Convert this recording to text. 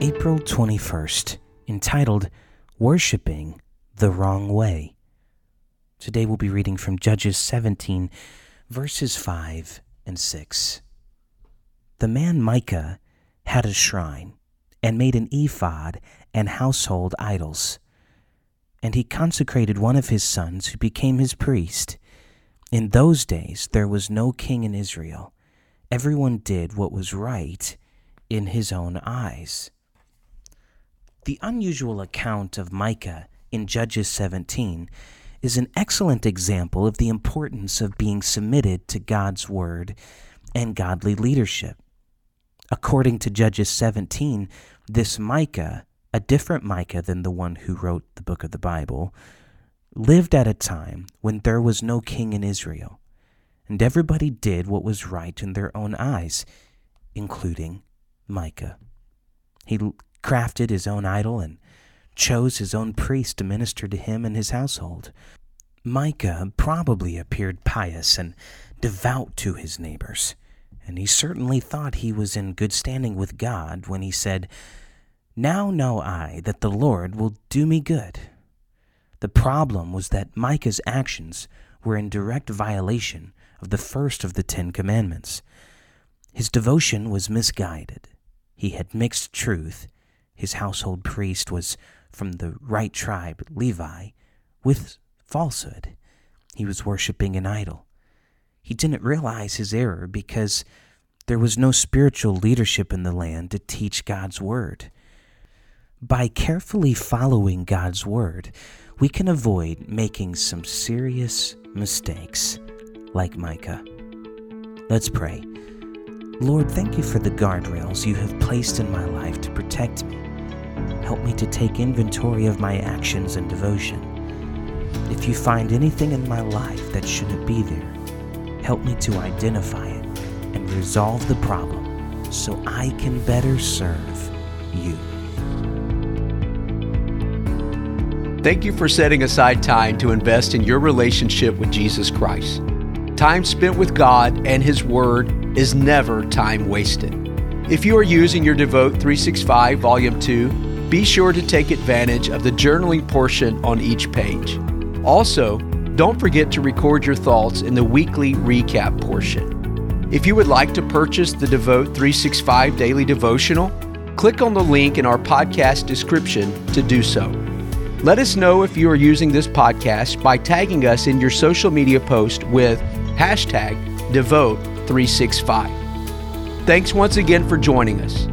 April 21st, entitled Worshipping the Wrong Way. Today we'll be reading from Judges 17, verses 5 and 6. The man Micah had a shrine and made an ephod and household idols. And he consecrated one of his sons who became his priest. In those days there was no king in Israel. Everyone did what was right in his own eyes. The unusual account of Micah in Judges 17 is an excellent example of the importance of being submitted to God's word and godly leadership. According to Judges 17, this Micah, a different Micah than the one who wrote the book of the Bible, lived at a time when there was no king in Israel, and everybody did what was right in their own eyes, including Micah. He crafted his own idol and chose his own priest to minister to him and his household. Micah probably appeared pious and devout to his neighbors, and he certainly thought he was in good standing with God when he said, Now know I that the Lord will do me good. The problem was that Micah's actions were in direct violation of the first of the Ten Commandments. His devotion was misguided. He had mixed truth his household priest was from the right tribe, Levi, with falsehood. He was worshiping an idol. He didn't realize his error because there was no spiritual leadership in the land to teach God's word. By carefully following God's word, we can avoid making some serious mistakes like Micah. Let's pray. Lord, thank you for the guardrails you have placed in my life to protect me. Help me to take inventory of my actions and devotion. If you find anything in my life that shouldn't be there, help me to identify it and resolve the problem so I can better serve you. Thank you for setting aside time to invest in your relationship with Jesus Christ. Time spent with God and His Word is never time wasted. If you are using your Devote 365 Volume 2, be sure to take advantage of the journaling portion on each page. Also, don't forget to record your thoughts in the weekly recap portion. If you would like to purchase the Devote 365 Daily Devotional, click on the link in our podcast description to do so. Let us know if you are using this podcast by tagging us in your social media post with hashtag Devote365. Thanks once again for joining us.